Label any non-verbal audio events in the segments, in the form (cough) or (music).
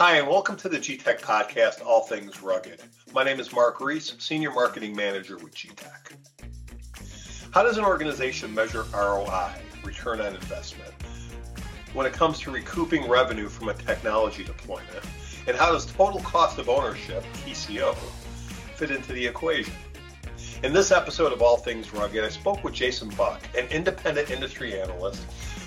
Hi, and welcome to the Getac podcast, All Things Rugged. My name is Mark Reese, Senior Marketing Manager with Getac. How does an organization measure ROI, return on investment, when it comes to recouping revenue from a technology deployment? And how does total cost of ownership, TCO, fit into the equation? In this episode of All Things Rugged, I spoke with Jason Buck, an independent industry analyst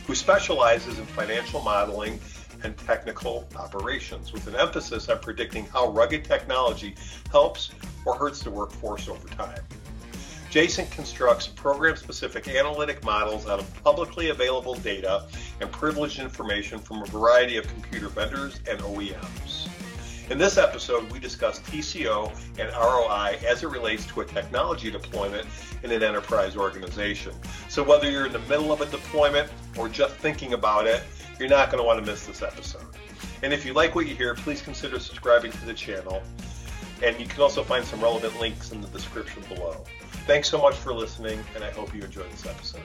who specializes in financial modeling and technical operations, with an emphasis on predicting how rugged technology helps or hurts the workforce over time. Jason constructs program specific analytic models out of publicly available data and privileged information from a variety of computer vendors and OEMs. In this episode, we discuss TCO and ROI as it relates to a technology deployment in an enterprise organization. So, whether you're in the middle of a deployment or just thinking about it, you're not going to want to miss this episode. And if you like what you hear, please consider subscribing to the channel. And you can also find some relevant links in the description below. Thanks so much for listening, and I hope you enjoyed this episode.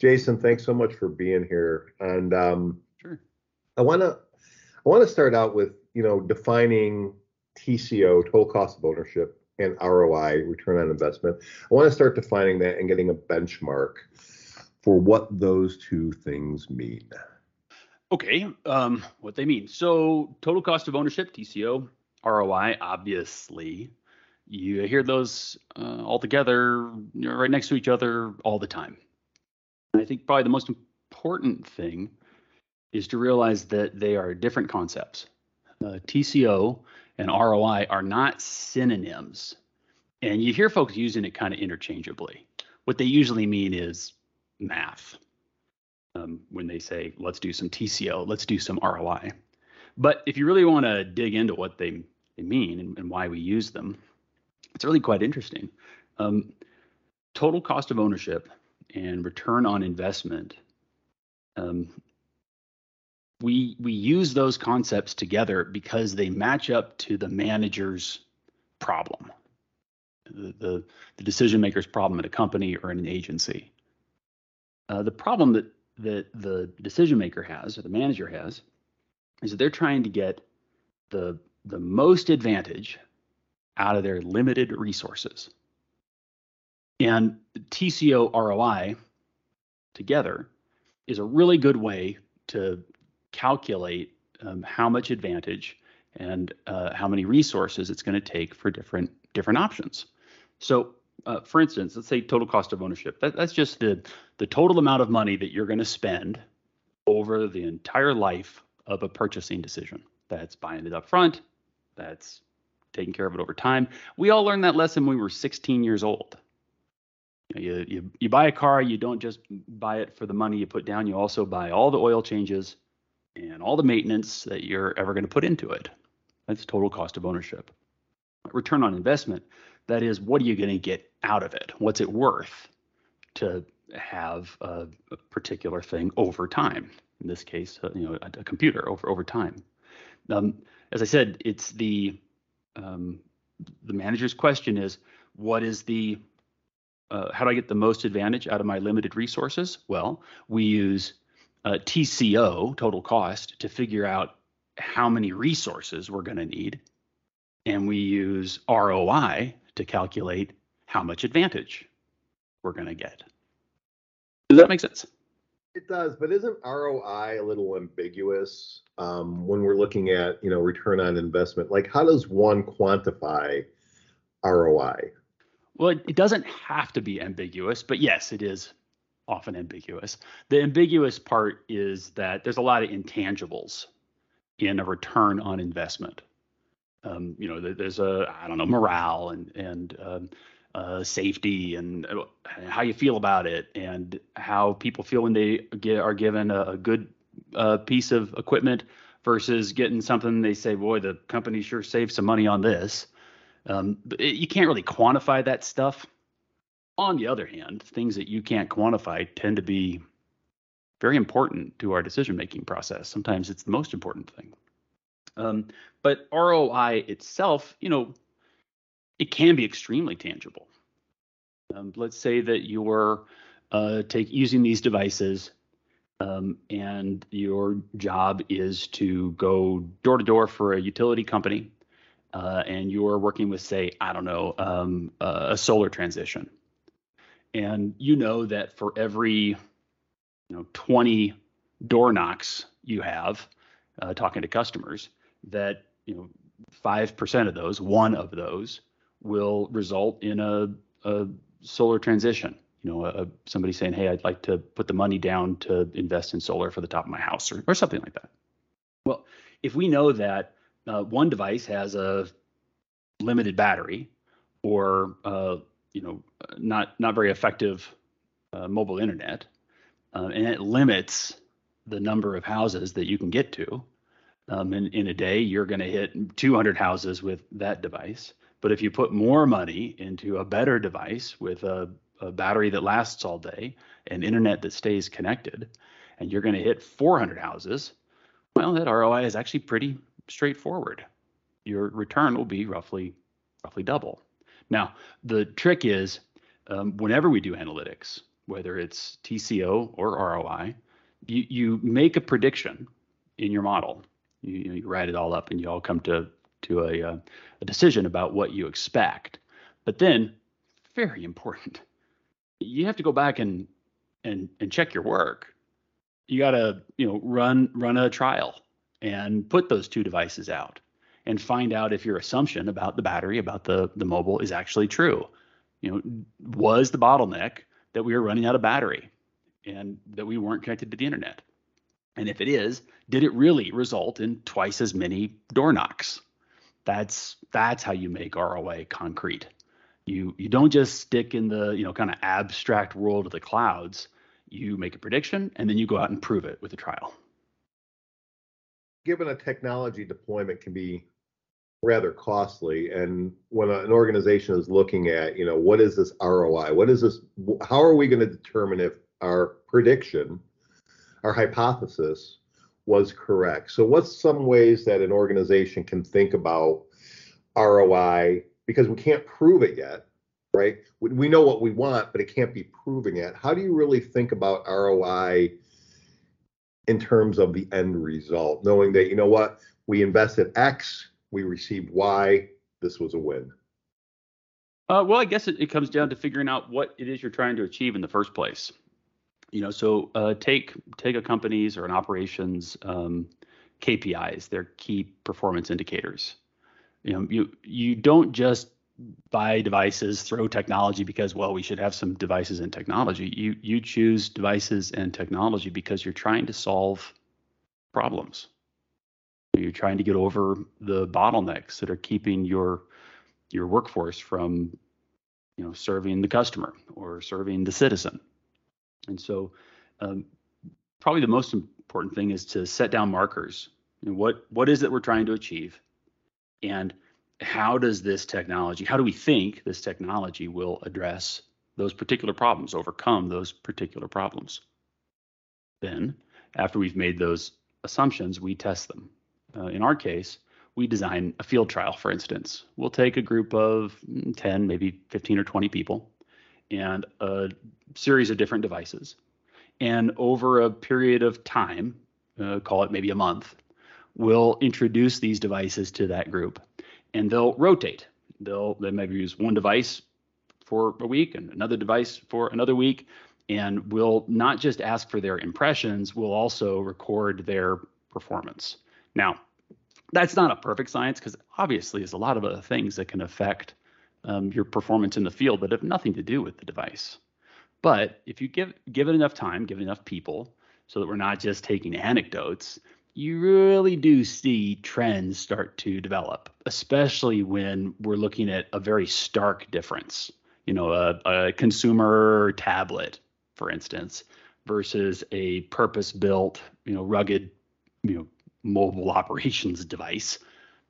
Jason, thanks so much for being here. And um, sure. I want to I want to start out with you know defining TCO, total cost of ownership, and ROI, return on investment. I want to start defining that and getting a benchmark for what those two things mean. Okay, um, what they mean. So, total cost of ownership, TCO, ROI, obviously, you hear those uh, all together, right next to each other all the time. And I think probably the most important thing is to realize that they are different concepts. Uh, TCO and ROI are not synonyms. And you hear folks using it kind of interchangeably. What they usually mean is math. Um, when they say, let's do some TCO, let's do some ROI. But if you really want to dig into what they, they mean and, and, why we use them, it's really quite interesting. Um, total cost of ownership and return on investment um, we we use those concepts together because they match up to the manager's problem, the the, the decision maker's problem at a company or in an agency. Uh, the problem that that the decision maker has or the manager has is that they're trying to get the the most advantage out of their limited resources. And TCO ROI together is a really good way to calculate um, how much advantage and uh, how many resources it's going to take for different different options. So, uh, for instance, let's say total cost of ownership. That, that's just the the total amount of money that you're going to spend over the entire life of a purchasing decision. That's buying it up front. That's taking care of it over time. We all learned that lesson when we were 16 years old. You, you, you buy a car, you don't just buy it for the money you put down, you also buy all the oil changes, and all the maintenance that you're ever going to put into it. That's total cost of ownership. Return on investment, that is, what are you going to get out of it? What's it worth to have a, a particular thing over time? In this case, uh, you know, a, a, computer over over time. Um, as I said, it's the um, the manager's question is, what is the uh, how do I get the most advantage out of my limited resources? Well, we use uh, TCO, total cost, to figure out how many resources we're going to need. And we use ROI to calculate how much advantage we're going to get. Does that make sense? It does, but isn't ROI a little ambiguous um, when we're looking at you know return on investment? Like, how does one quantify ROI? Well, it, it doesn't have to be ambiguous, but yes, it is often ambiguous. The ambiguous part is that there's a lot of intangibles in a return on investment. Um, you know, there's a I don't know morale and and um, uh, safety and how you feel about it and how people feel when they get are given a, a good uh, piece of equipment versus getting something they say, boy, the company sure saved some money on this. Um, it, you can't really quantify that stuff on the other hand, things that you can't quantify tend to be very important to our decision making process. Sometimes it's the most important thing. Um, but ROI itself, you know, it can be extremely tangible. Um, let's say that you're uh, take using these devices um, and your job is to go door to door for a utility company, uh, and you're working with, say, I don't know, um, uh, a solar transition, and you know that for every, you know, 20 door knocks you have uh, talking to customers, that you know, five percent of those, one of those, will result in a, a solar transition you know, a, somebody saying, "Hey, I'd like to put the money down to invest in solar for the top of my house," or, or something like that. Well, if we know that uh, one device has a limited battery, or uh, you know, not not very effective uh, mobile internet, uh, and it limits the number of houses that you can get to. Um, in, in a day, you're going to hit 200 houses with that device. But if you put more money into a better device with a a battery that lasts all day, and internet that stays connected, and you're going to hit 400 houses, well, that ROI is actually pretty straightforward. Your return will be roughly roughly double. Now, the trick is um, whenever we do analytics, whether it's TCO or ROI, you, you make a prediction in your model. You, you, write it all up and you all come to, to a, uh, a decision about what you expect. But then, very important, you have to go back and and and check your work. You got to you know run run a trial and put those two devices out and find out if your assumption about the battery about the the mobile is actually true. You know, was the bottleneck that we were running out of battery and that we weren't connected to the internet? And if it is, did it really result in twice as many door knocks? That's that's how you make ROI concrete you you don't just stick in the you know kind of abstract world of the clouds you make a prediction and then you go out and prove it with a trial given a technology deployment can be rather costly and when an organization is looking at you know what is this roi what is this how are we going to determine if our prediction our hypothesis was correct so what's some ways that an organization can think about roi because we can't prove it yet, right? We know what we want, but it can't be proven yet. How do you really think about ROI in terms of the end result, knowing that, you know what, we invested X, we received why this was a win? Uh, well, I guess it, it, comes down to figuring out what it is you're trying to achieve in the first place. You know, so uh, take take a company's or an operation's um, KPIs, their key performance indicators you know you you don't just buy devices throw technology because well we should have some devices and technology you you choose devices and technology because you're trying to solve problems you're trying to get over the bottlenecks that are keeping your your workforce from you know serving the customer or serving the citizen and so um, probably the most important thing is to set down markers you know, what what is it we're trying to achieve and how does this technology, how do we think this technology will address those particular problems, overcome those particular problems? Then, after we've made those assumptions, we test them. Uh, in our case, we design a field trial, for instance. We'll take a group of 10, maybe 15 or 20 people and a series of different devices. And over a period of time, uh, call it maybe a month, we'll introduce these devices to that group and they'll rotate. They'll they maybe use one device for a week and another device for another week, and we'll not just ask for their impressions, we'll also record their performance. Now, that's not a perfect science because obviously there's a lot of other things that can affect um, your performance in the field that have nothing to do with the device. But if you give give it enough time, give it enough people, so that we're not just taking anecdotes, you really do see trends start to develop, especially when we're looking at a very stark difference. You know, a, a consumer tablet, for instance, versus a purpose-built, you know, rugged, you know, mobile (laughs) operations device.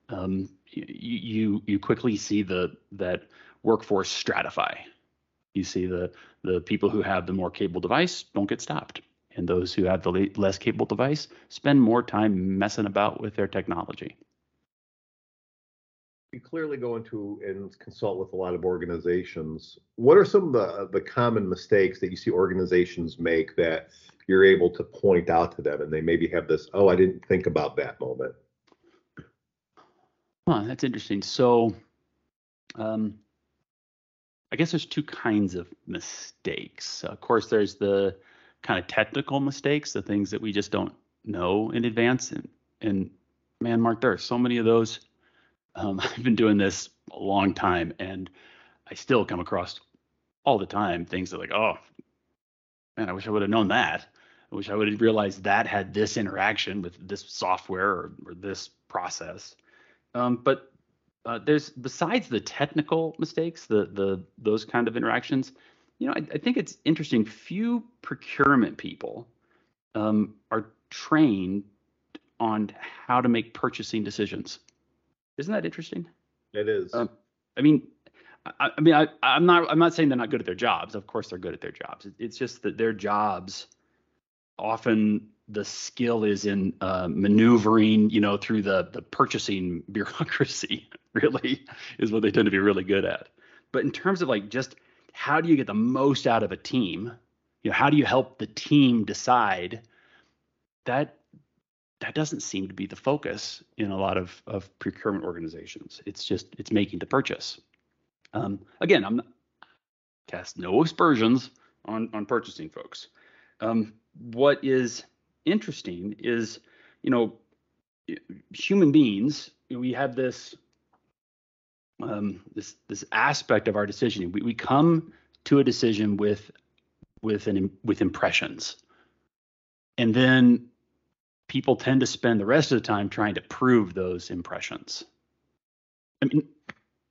Um, you, you you quickly see the that workforce stratify. You see the the people who have the more capable device don't get stopped and those who have the less capable device spend more time messing about with their technology. You clearly go into and consult with a lot of organizations. What are some of the the common mistakes that you see organizations make that you're able to point out to them and they maybe have this, oh, I didn't think about that moment? Huh, that's interesting. So, um, I guess there's two kinds of mistakes. Of course, there's the kind of technical mistakes, the things that we just don't know in advance. And, and man, Mark, there are so many of those. Um, (laughs) I've been doing this a long time, and I still come across all the time things that like, oh, man, I wish I would have known that. I wish I would have realized that had this interaction with this software or, or this process. Um, but uh, there's besides the technical mistakes, the the those kind of interactions. You know, I, I think it's interesting. Few procurement people um, are trained on how to make purchasing decisions. Isn't that interesting? It is. Um, I mean, I, I, mean, I, I'm not. I'm not saying they're not good at their jobs. Of course, they're good at their jobs. It's just that their jobs often the skill is in uh, maneuvering, you know, through the the purchasing (laughs) bureaucracy. Really, is what they tend to be really good at. But in terms of like just how do you get the most out of a team? You know, how do you help the team decide? That that doesn't seem to be the focus in a lot of of procurement organizations. It's just it's making the purchase. Um, again, I'm cast no aspersions on on purchasing folks. Um, what is interesting is, you know, human beings, we have this um, this this aspect of our decision. We, we come to a decision with with an with impressions, and then people tend to spend the rest of the time trying to prove those impressions. I mean,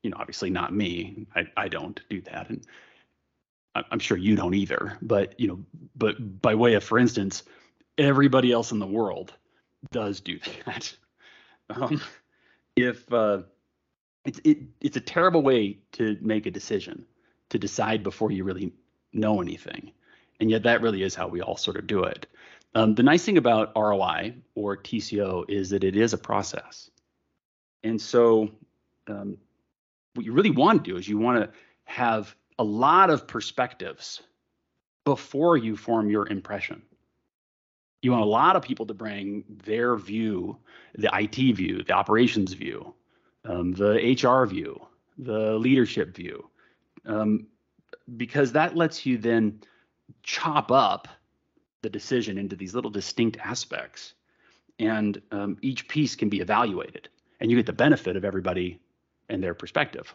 you know, obviously not me. I, I don't do that, and I'm sure you don't either. But you know, but by way of, for instance, everybody else in the world does do that. (laughs) Um, if uh, it's it, it's a terrible way to make a decision to decide before you really know anything, and yet that really is how we all sort of do it. Um, the nice thing about ROI or TCO is that it is a process, and so um, what you really want to do is you want to have a lot of perspectives before you form your impression. You want a lot of people to bring their view, the IT view, the operations view, um, the HR view, the leadership view, um, because that lets you then chop up the decision into these little distinct aspects, and um, each piece can be evaluated, and you get the benefit of everybody and their perspective.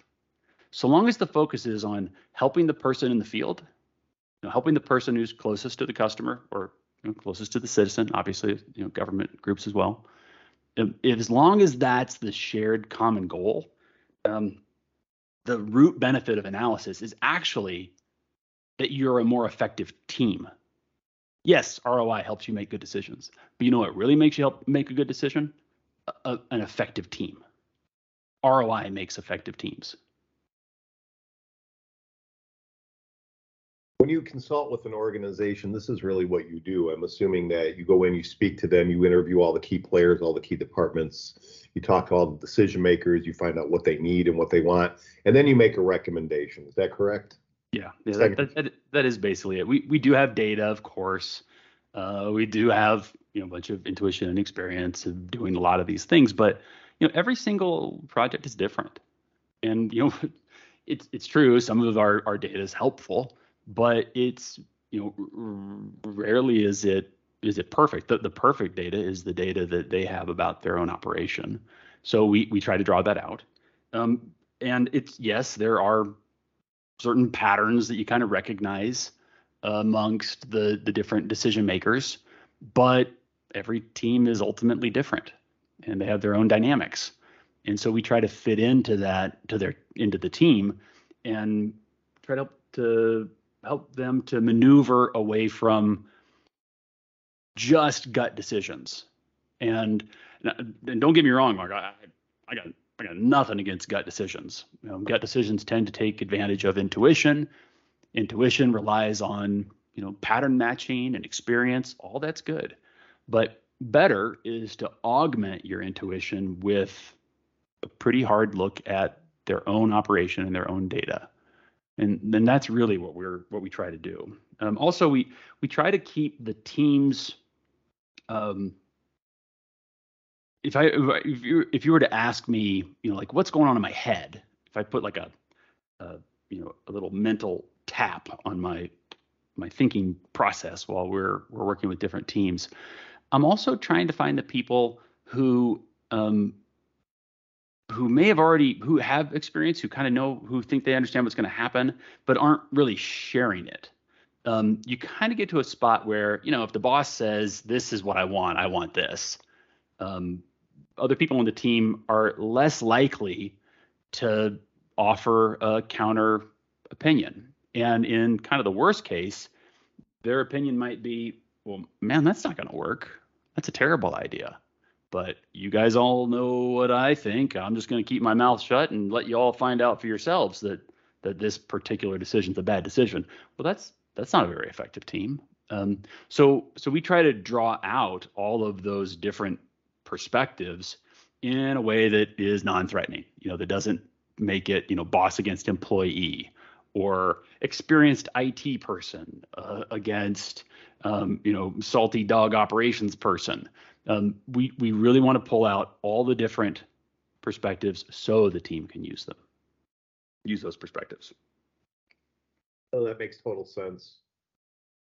So long as the focus is on helping the person in the field, you know, helping the person who's closest to the customer or you know, closest to the citizen, obviously, you know, government groups as well. If, as long as that's the shared common goal, um, the root benefit of analysis is actually that you're a more effective team. Yes, ROI helps you make good decisions, but you know what really makes you help make a good decision? A, a, an effective team. ROI makes effective teams. when you consult with an organization, this is really what you do. I'm assuming that you go in, you speak to them, you interview all the key players, all the key departments, you talk to all the decision makers, you find out what they need and what they want, and then you make a recommendation. Is that correct? Yeah, yeah that, that, that, that is basically it. We we do have data, of course. Uh, we do have you know a bunch of intuition and experience of doing a lot of these things, but you know every single project is different, and you know (laughs) it's it's true. Some of our our data is helpful but it's you know rarely is it is it perfect. The, the perfect data is the data that they have about their own operation. So we we try to draw that out. Um, and it's yes, there are certain patterns that you kind of recognize uh, amongst the the different decision makers, but every team is ultimately different and they have their own dynamics. And so we try to fit into that to their into the team and try to to help them to maneuver away from just gut decisions. And, and don't get me wrong, Mark, I, I got I got nothing against gut decisions. You know, gut decisions tend to take advantage of intuition. Intuition relies on you know pattern matching and experience. All that's good, but better is to augment your intuition with a pretty hard look at their own operation and their own data. And then that's really what we're what we try to do. Um, also, we we try to keep the teams. Um, if I if you if you were to ask me, you know, like what's going on in my head, if I put like a, a you know a little mental tap on my my thinking process while we're we're working with different teams, I'm also trying to find the people who um, who may have already who have experience, who kind of know, who think they understand what's going to happen, but aren't really sharing it. Um, you kind of get to a spot where you know if the boss says this is what I want, I want this. Um, other people on the team are less likely to offer a counter opinion, and in kind of the worst case, their opinion might be, well, man, that's not going to work. That's a terrible idea. But you guys all know what I think. I'm just going to keep my mouth shut and let you all find out for yourselves that that this particular decision is a bad decision. Well, that's that's not a very effective team. Um, so so we try to draw out all of those different perspectives in a way that is non-threatening. You know, that doesn't make it you know boss against employee or experienced IT person uh, against um, you know salty dog operations person um, we we really want to pull out all the different perspectives so the team can use them, use those perspectives. Oh, that makes total sense.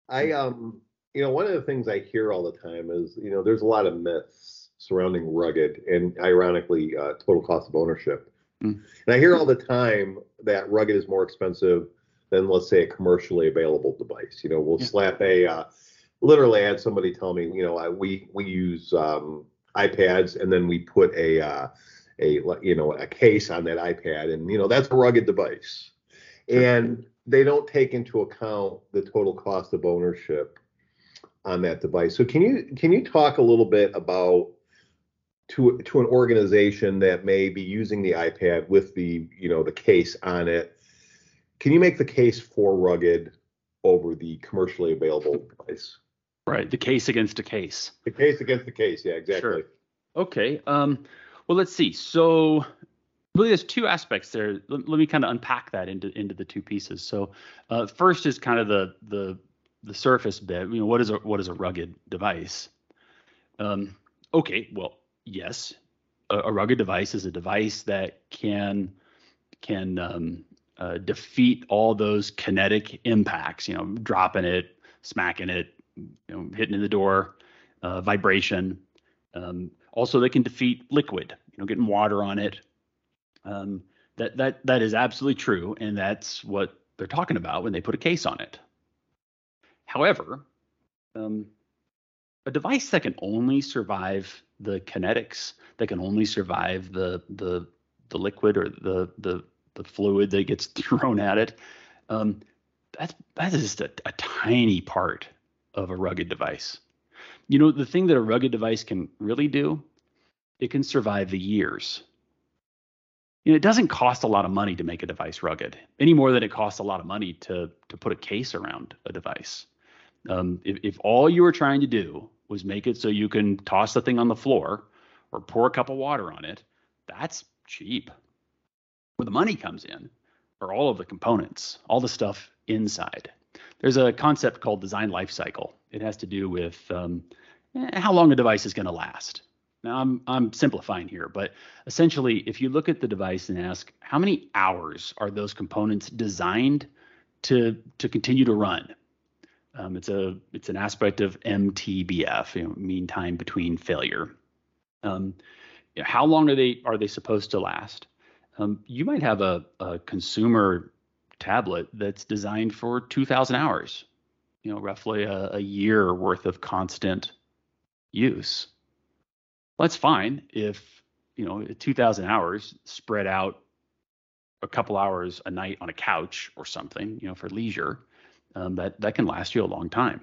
I um, you know, one of the things I hear all the time is, you know, there's a lot of myths surrounding rugged and ironically uh, total cost of ownership. Mm. And I hear all the time that rugged is more expensive than let's say a commercially available device. You know, we'll yeah. slap a uh, literally I had somebody tell me, you know, I, we we use um, iPads and then we put a uh, a you know a case on that iPad, and you know that's a rugged device, and they don't take into account the total cost of ownership on that device. So can you can you talk a little bit about to to an organization that may be using the iPad with the you know the case on it? Can you make the case for rugged over the commercially available device? Right. The case against a case. The case against the case. Yeah, exactly. Sure. Okay. Um, well, let's see. So really there's two aspects there. Let, let me kind of unpack that into into the two pieces. So uh, first is kind of the the the surface bit. You know, what is a what is a rugged device? Um, okay. Well, yes, a, a, rugged device is a device that can can um, uh, defeat all those kinetic impacts. You know, dropping it, smacking it, you know, hitting in the door, uh, vibration. Um, also, they can defeat liquid, you know, getting water on it. Um, that that that is absolutely true, and that's what they're talking about when they put a case on it. However, um, a device that can only survive the kinetics, that can only survive the the the liquid or the the the fluid that gets (laughs) thrown at it, um, that's that is just a, a tiny part of a rugged device. You know, the thing that a rugged device can really do, it can survive the years. You know, it doesn't cost a lot of money to make a device rugged, any more than it costs a lot of money to to put a case around a device. Um, if, if all you were trying to do was make it so you can toss the thing on the floor or pour a cup of water on it, that's cheap. Where the money comes in are all of the components, all the stuff inside there's a concept called design life cycle. It has to do with um, eh, how long a device is going to last. Now I'm I'm simplifying here, but essentially, if you look at the device and ask how many hours are those components designed to to continue to run, um, it's a it's an aspect of MTBF, you know, mean time between failure. Um, you know, how long are they are they supposed to last? Um, you might have a, a consumer tablet that's designed for 2,000 hours, you know, roughly a, a year worth of constant use. Well, that's fine if, you know, 2,000 hours spread out a couple hours a night on a couch or something, you know, for leisure, um, that that can last you a long time.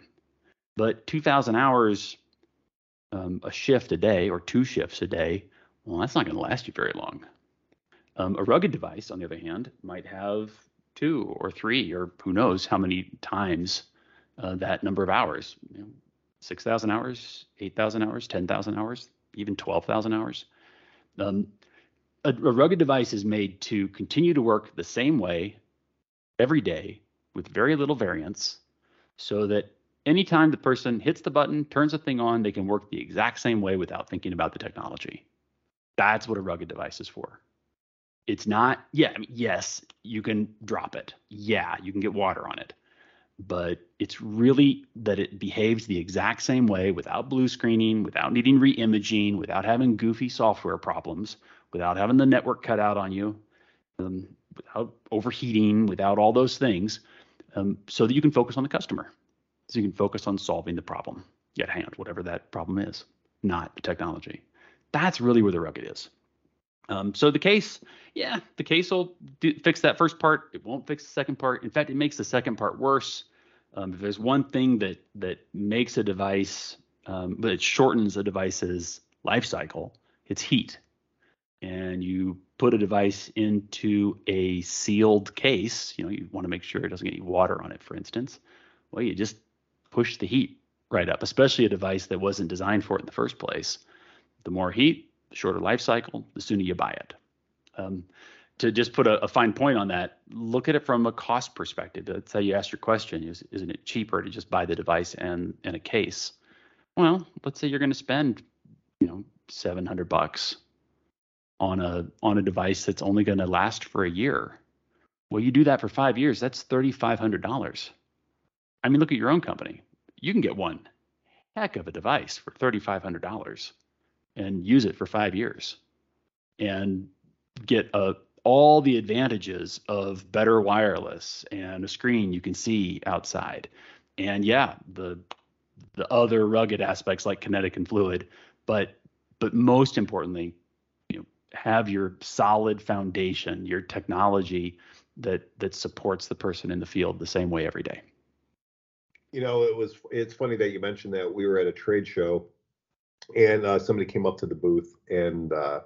But 2,000 hours um, a shift a day or two shifts a day, well, that's not going to last you very long. Um, a rugged device, on the other hand, might have two or three or who knows how many times uh, that number of hours you know, 6000 hours 8000 hours 10000 hours even 12000 hours um, a, a rugged device is made to continue to work the same way every day with very little variance so that anytime the person hits the button, turns the thing on, they can work the exact same way without thinking about the technology. That's what a rugged device is for. It's not, yeah, I mean, yes, you can drop it. Yeah, you can get water on it. But it's really that it behaves the exact same way without blue screening, without needing re imaging, without having goofy software problems, without having the network cut out on you, um, without overheating, without all those things, um, so that you can focus on the customer. So you can focus on solving the problem at hand, whatever that problem is, not the technology. That's really where the rugged is. Um, so the case, yeah, the case will do, fix that first part. It won't fix the second part. In fact, it makes the second part worse. Um, if there's one thing that that makes a device, um, but it shortens a device's life cycle, it's heat. And you put a device into a sealed case. You know, you want to make sure it doesn't get any water on it, for instance. Well, you just push the heat right up, especially a device that wasn't designed for it in the first place. The more heat, the shorter life cycle, the sooner you buy it. Um, to just put a, a, fine point on that, look at it from a cost perspective. Let's say you ask your question: is isn't it cheaper to just buy the device and and a case? Well, let's say you're going to spend, you know, 700 bucks on a on a device that's only going to last for a year. Well, you do that for five years, that's $3,500. I mean, look at your own company. You can get one heck of a device for $3,500 and use it for five years and get a, uh, all the advantages of better wireless and a screen you can see outside. And yeah, the the other rugged aspects like kinetic and fluid, but but most importantly, have your solid foundation, your technology that that supports the person in the field the same way every day. You know, it was it's funny that you mentioned that we were at a trade show and uh, somebody came up to the booth and uh,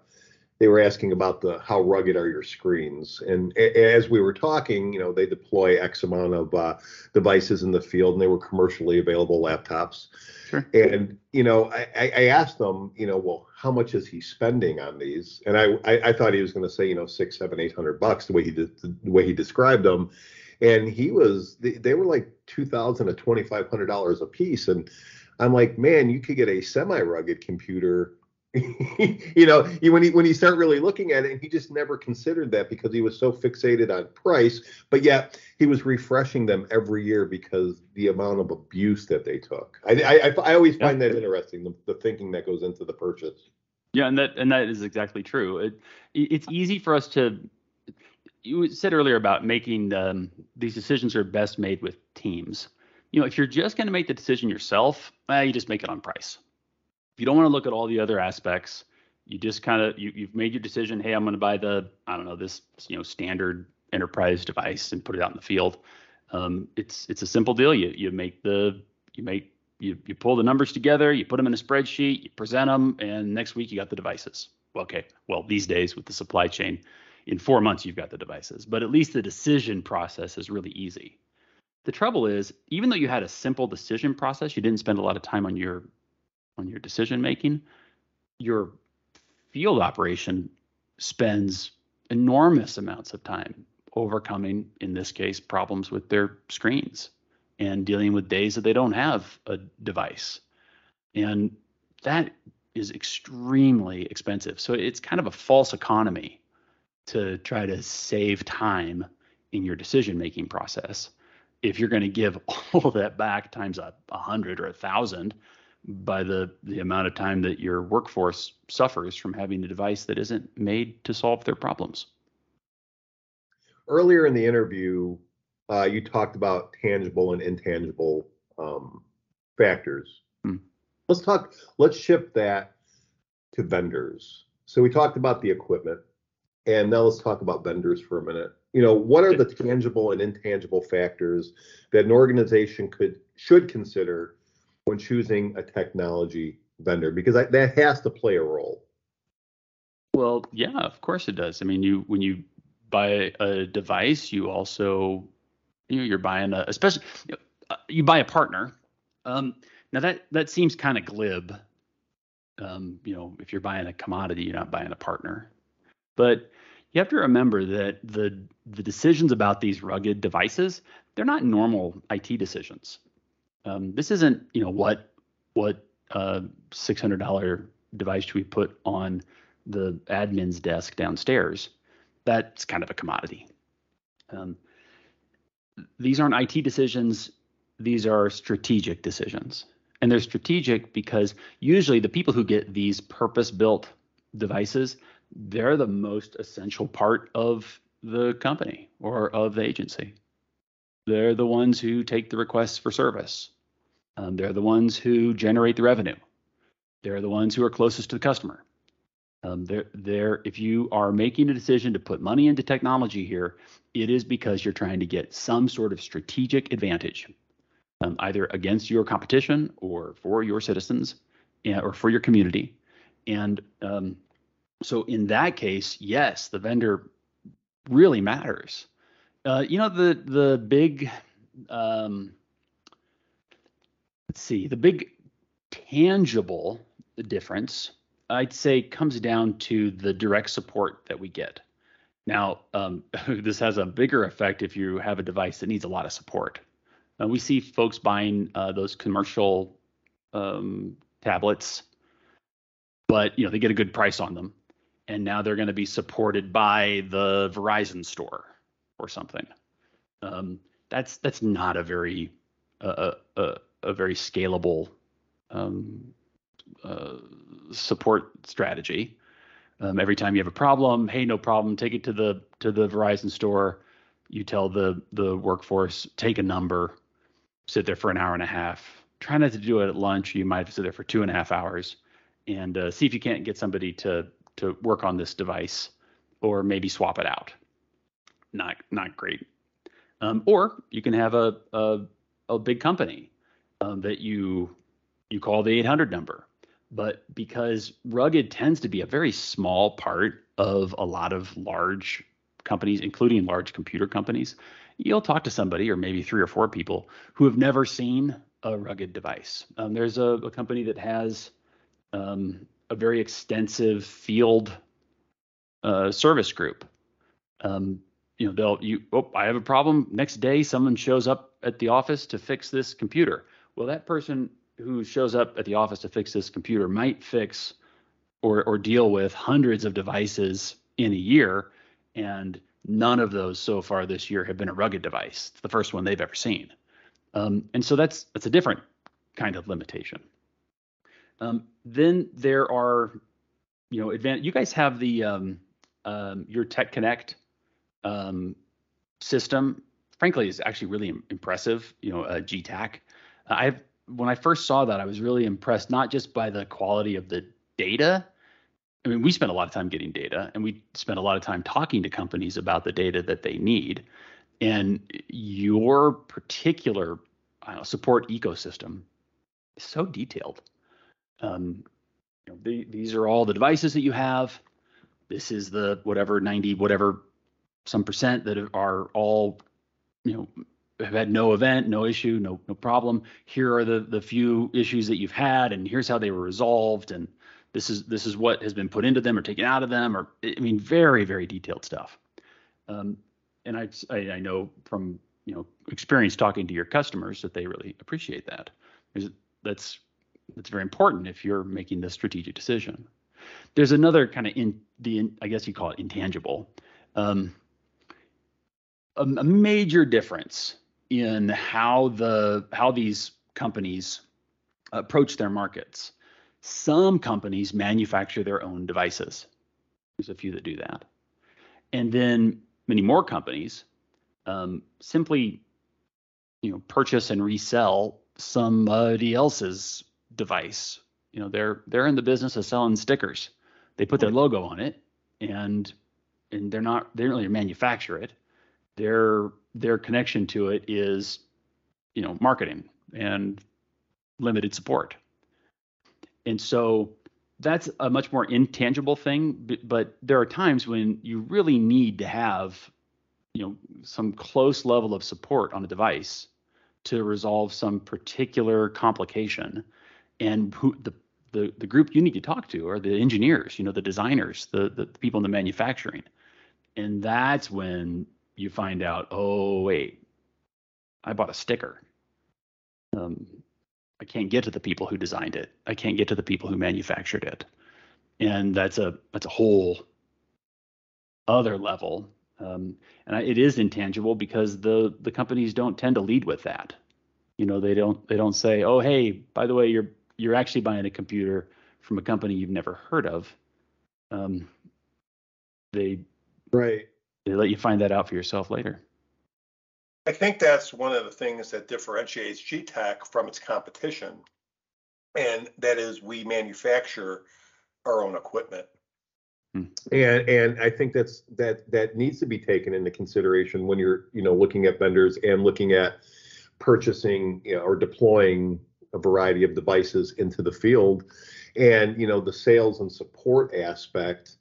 they were asking about the how rugged are your screens and a- as we were talking you know they deploy x amount of uh, devices in the field and they were commercially available laptops sure. and you know I, I asked them you know well how much is he spending on these and i i, I thought he was going to say you know six seven eight hundred bucks the way he did the way he described them and he was they, they were like two thousand to twenty five hundred dollars a piece and I'm like, man, you could get a semi-rugged computer. (laughs) you know, when he when he start really looking at it, and he just never considered that because he was so fixated on price. But yet he was refreshing them every year because the amount of abuse that they took. I I, I always find yeah. that interesting, the, the thinking that goes into the purchase. Yeah, and that and that is exactly true. It, it's easy for us to. You said earlier about making um, these decisions are best made with teams you know, if you're just going to make the decision yourself, eh, you just make it on price. You don't want to look at all the other aspects, you just kind of you, you've made your decision. Hey, I'm going to buy the I don't know this you know standard enterprise device and put it out in the field. Um, it's it's a simple deal. You you make the you make you you pull the numbers together, you put them in a spreadsheet, you present them, and next week you got the devices. Okay, well these days with the supply chain, in four months you've got the devices. But at least the decision process is really easy. The trouble is, even though you had a simple decision process, you didn't spend a lot of time on your on your decision making. Your field operation spends enormous amounts of time overcoming, in this case, problems with their screens and dealing with days that they don't have a device. And that is extremely expensive. So it's kind of a false economy to try to save time in your decision making process if you're going to give (laughs) all that back times a, a hundred or a thousand by the the amount of time that your workforce suffers from having a device that isn't made to solve their problems. Earlier in the interview, uh, you talked about tangible and intangible um, factors. Hmm. Let's talk. Let's shift that to vendors. So we talked about the equipment, and now let's talk about vendors for a minute you know what are the tangible and intangible factors that an organization could should consider when choosing a technology vendor because I, that has to play a role. Well yeah of course it does. I mean you when you buy a device you also you know you're buying a especially you, know, uh, you buy a partner. Um, now that that seems kind of glib. Um, you know if you're buying a commodity you're not buying a partner. But you have to remember that the the decisions about these rugged devices they're not normal IT decisions. Um, this isn't you know what what uh, six hundred dollar device should we put on the admin's desk downstairs. That's kind of a commodity. Um, these aren't IT decisions. These are strategic decisions. And they're strategic because usually the people who get these purpose built devices, they're the most essential part of the company or of the agency. They're the ones who take the requests for service. Um, they're the ones who generate the revenue. They're the ones who are closest to the customer. Um, they're, they're, if you are making a decision to put money into technology here, it is because you're trying to get some sort of strategic advantage, um, either against your competition or for your citizens or for your community. And um, so in that case, yes, the vendor really matters. Uh, you know, the the big um, let's see, the big tangible difference I'd say comes down to the direct support that we get. Now, um, (laughs) this has a bigger effect if you have a device that needs a lot of support. Uh, we see folks buying uh, those commercial um, tablets, but you know they get a good price on them, and now they're going to be supported by the Verizon store or something. Um, that's that's not a very uh, a, a very scalable um, uh, support strategy. Um, every time you have a problem, hey, no problem, take it to the to the Verizon store. You tell the the workforce take a number, sit there for an hour and a half. Try not to do it at lunch. You might sit there for two and a half hours, and uh, see if you can't get somebody to to work on this device, or maybe swap it out. Not not great. Um, or you can have a a, a big company um, that you you call the 800 number but because rugged tends to be a very small part of a lot of large companies, including large computer companies, you'll talk to somebody or maybe three or four people who have never seen a rugged device. Um, there's a, a, company that has um, a very extensive field uh, service group. Um, you know, they'll you oh, I have a problem. Next day, someone shows up at the office to fix this computer. Well, that person who shows up at the office to fix this computer might fix or or deal with hundreds of devices in a year and none of those so far this year have been a rugged device it's the first one they've ever seen um, and so that's that's a different kind of limitation um, then there are you know advanced you guys have the um, um your tech connect um, system frankly is actually really impressive you know uh, Getac i've when I first saw that, I was really impressed, not just by the quality of the data. I mean, we spend a lot of time getting data and we spend a lot of time talking to companies about the data that they need. And your particular know, support ecosystem is so detailed. Um, you know, the, these are all the devices that you have. This is the whatever 90, whatever some percent that are all, you know, have had no event, no issue, no no problem. Here are the the few issues that you've had, and here's how they were resolved, and this is this is what has been put into them or taken out of them, or I mean, very very detailed stuff. Um, and I, I, I know from you know experience talking to your customers that they really appreciate that. That's that's very important if you're making the strategic decision. There's another kind of in the I guess you call it intangible. Um, a, a major difference in how the how these companies approach their markets. Some companies manufacture their own devices. There's a few that do that, and then many more companies um, simply, you know, purchase and resell somebody else's device. You know, they're they're in the business of selling stickers. They put their logo on it, and and they're not they don't really manufacture it. They're their connection to it is, you know, marketing and limited support. And so that's a much more intangible thing, but there are times when you really need to have, you know, some close level of support on a device to resolve some particular complication. And who, the the the group you need to talk to are the engineers, you know, the designers, the the people in the manufacturing, and that's when you find out, oh wait, I bought a sticker. Um, I can't get to the people who designed it. I can't get to the people who manufactured it, and that's a that's a whole other level. Um, and I, it is intangible because the the companies don't tend to lead with that. You know, they don't they don't say, oh hey, by the way, you're you're actually buying a computer from a company you've never heard of. Um, they right they let you find that out for yourself later. I think that's one of the things that differentiates Getac from its competition, and that is we manufacture our own equipment. Hmm. And and I think that's that that needs to be taken into consideration when you're you know looking at vendors and looking at purchasing you know, or deploying a variety of devices into the field, and you know the sales and support aspect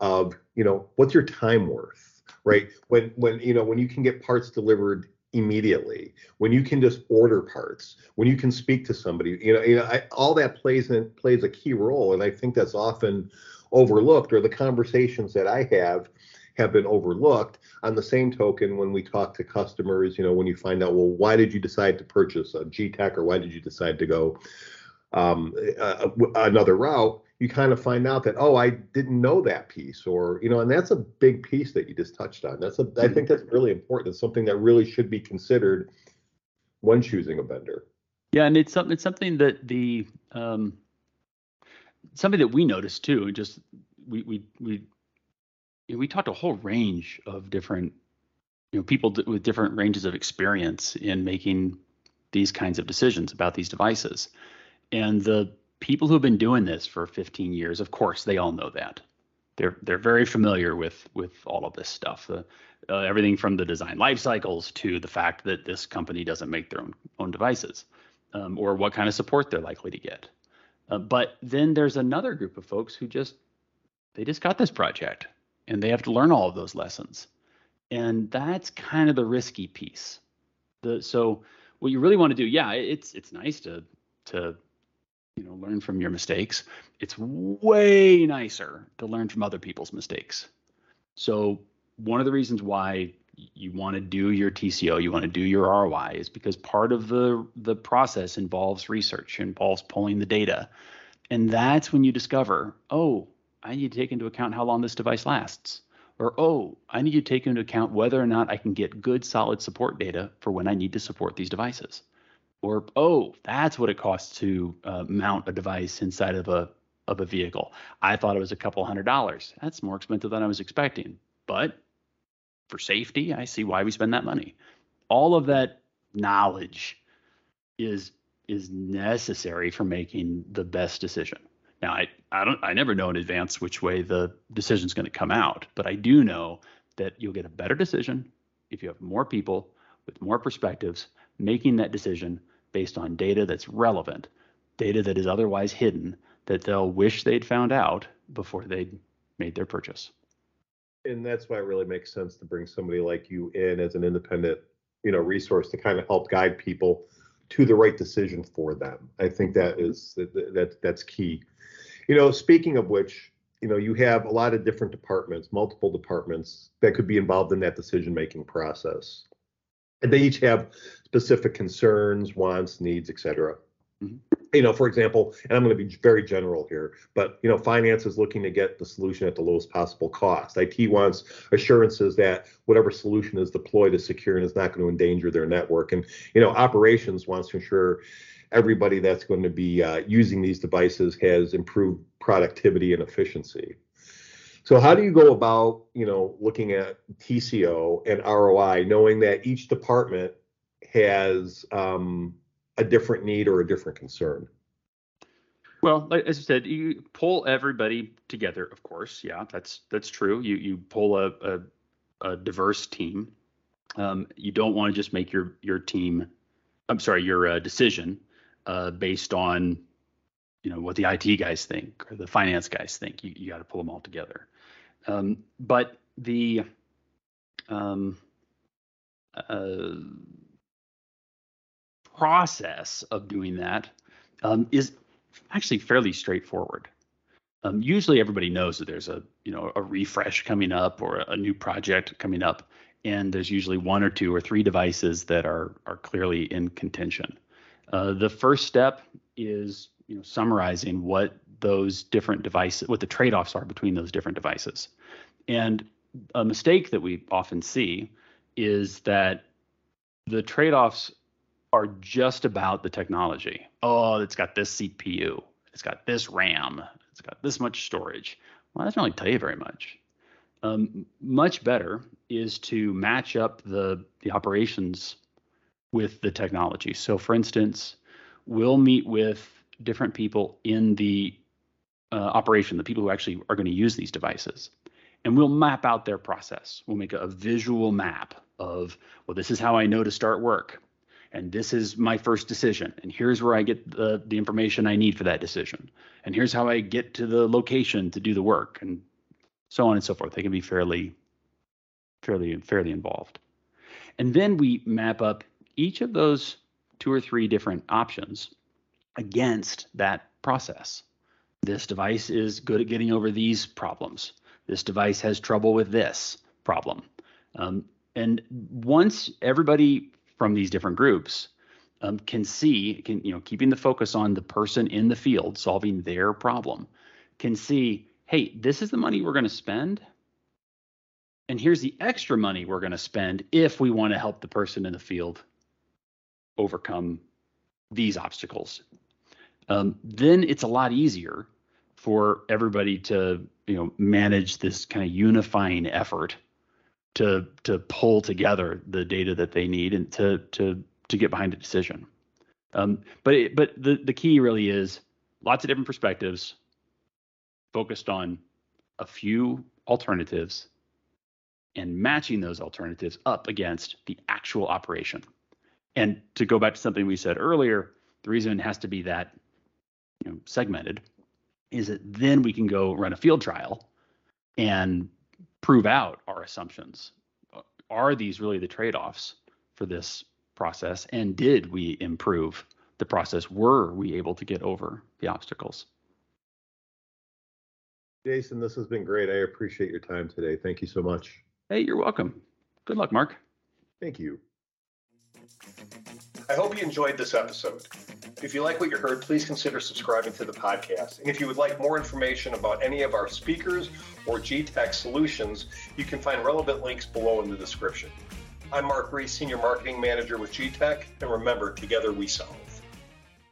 of you know what's your time worth right? When when you know when you can get parts delivered immediately, when you can just order parts, when you can speak to somebody, you know, you know, I, all that plays in plays a key role, and I think that's often overlooked, or the conversations that I have have been overlooked. On the same token, when we talk to customers, you know, when you find out, well, why did you decide to purchase a Getac, or why did you decide to go um, uh, another route? You kind of find out that oh i didn't know that piece or you know and that's a big piece that you just touched on. That's a i think that's really important. It's something that really should be considered when choosing a vendor. Yeah and it's something it's something that the um something that we noticed too and just we we we we talked a whole range of different you know people with different ranges of experience in making these kinds of decisions about these devices. And the people who've been doing this for 15 years, of course, they all know that. They're they're very familiar with with all of this stuff. Uh, uh, everything from the design life cycles to the fact that this company doesn't make their own own devices, um, or what kind of support they're likely to get. Uh, but then there's another group of folks who just they just got this project and they have to learn all of those lessons, and that's kind of the risky piece. The so what you really want to do, yeah, it's it's nice to to you know learn from your mistakes it's way nicer to learn from other people's mistakes so one of the reasons why you want to do your TCO, you want to do your ROI is because part of the the process involves research, involves pulling the data. And that's when you discover, oh, I need to take into account how long this device lasts. Or oh, I need to take into account whether or not I can get good solid support data for when I need to support these devices or oh, that's what it costs to uh, mount a device inside of a of a vehicle. I thought it was a couple hundred dollars. That's more expensive than I was expecting. But for safety, I see why we spend that money. All of that knowledge is is necessary for making the best decision. Now, I, I don't I never know in advance which way the decision is going to come out, but I do know that you'll get a better decision if you have more people with more perspectives making that decision based on data that's relevant, data that is otherwise hidden that they'll wish they'd found out before they'd made their purchase. And that's why it really makes sense to bring somebody like you in as an independent, you know, resource to kind of help guide people to the right decision for them. I think that is that, that that's key. You know, speaking of which, you know, you have a lot of different departments, multiple departments that could be involved in that decision making process and they each have specific concerns, wants, needs, etc. Mm-hmm. You know, for example, and I'm going to be very general here, but you know, finance is looking to get the solution at the lowest possible cost. IT wants assurances that whatever solution is deployed is secure and is not going to endanger their network. And you know, operations wants to ensure everybody that's going to be uh, using these devices has improved productivity and efficiency. So how do you go about, you know, looking at TCO and ROI, knowing that each department has um, a different need or a different concern? Well, as I said, you pull everybody together. Of course, yeah, that's that's true. You you pull a a, a diverse team. Um, you don't want to just make your your team, I'm sorry, your uh, decision uh, based on you know what the IT guys think or the finance guys think. You you got to pull them all together. Um, but the um, uh, process of doing that um, is actually fairly straightforward. Um, usually everybody knows that there's a you know a refresh coming up or a new project coming up, and there's usually one or two or three devices that are are clearly in contention. Uh, the first step is you know summarizing what those different devices, what the trade-offs are between those different devices, and a mistake that we often see is that the trade-offs are just about the technology. Oh, it's got this CPU, it's got this RAM, it's got this much storage. Well, that doesn't really tell you very much. Um, much better is to match up the the operations with the technology. So, for instance, we'll meet with different people in the uh, operation, the people who actually are going to use these devices, and we'll map out their process. We'll make a, a visual map of, well, this is how I know to start work. And this is my first decision. And here's where i get the, the information i need for that decision. And here's how i get to the location to do the work. And so on and so forth. They can be fairly fairly fairly involved. And then we map up each of those two or three different options against that process this device is good at getting over these problems this device has trouble with this problem um, and once everybody from these different groups um, can see, can you know, keeping the focus on the person in the field solving their problem, can see, hey, this is the money we're going to spend, and here's the extra money we're going to spend if we want to help the person in the field overcome these obstacles. Um, then it's a lot easier for everybody to you know manage this kind of unifying effort to to pull together the data that they need and to to to get behind a decision. Um, but it, but the the key really is lots of different perspectives, focused on a few alternatives, and matching those alternatives up against the actual operation. And to go back to something we said earlier, the reason it has to be that you know, segmented is that then we can go run a field trial and prove out our assumptions. Are these really the trade offs for this process? And did we improve the process? Were we able to get over the obstacles? Jason, this has been great. I appreciate your time today. Thank you so much. Hey, you're welcome. Good luck, Mark. Thank you. I hope you enjoyed this episode. If you like what you heard, please consider subscribing to the podcast. And if you would like more information about any of our speakers or Getac solutions, you can find relevant links below in the description. I'm Mark Reese, Senior Marketing Manager with Getac, and remember, together we sell.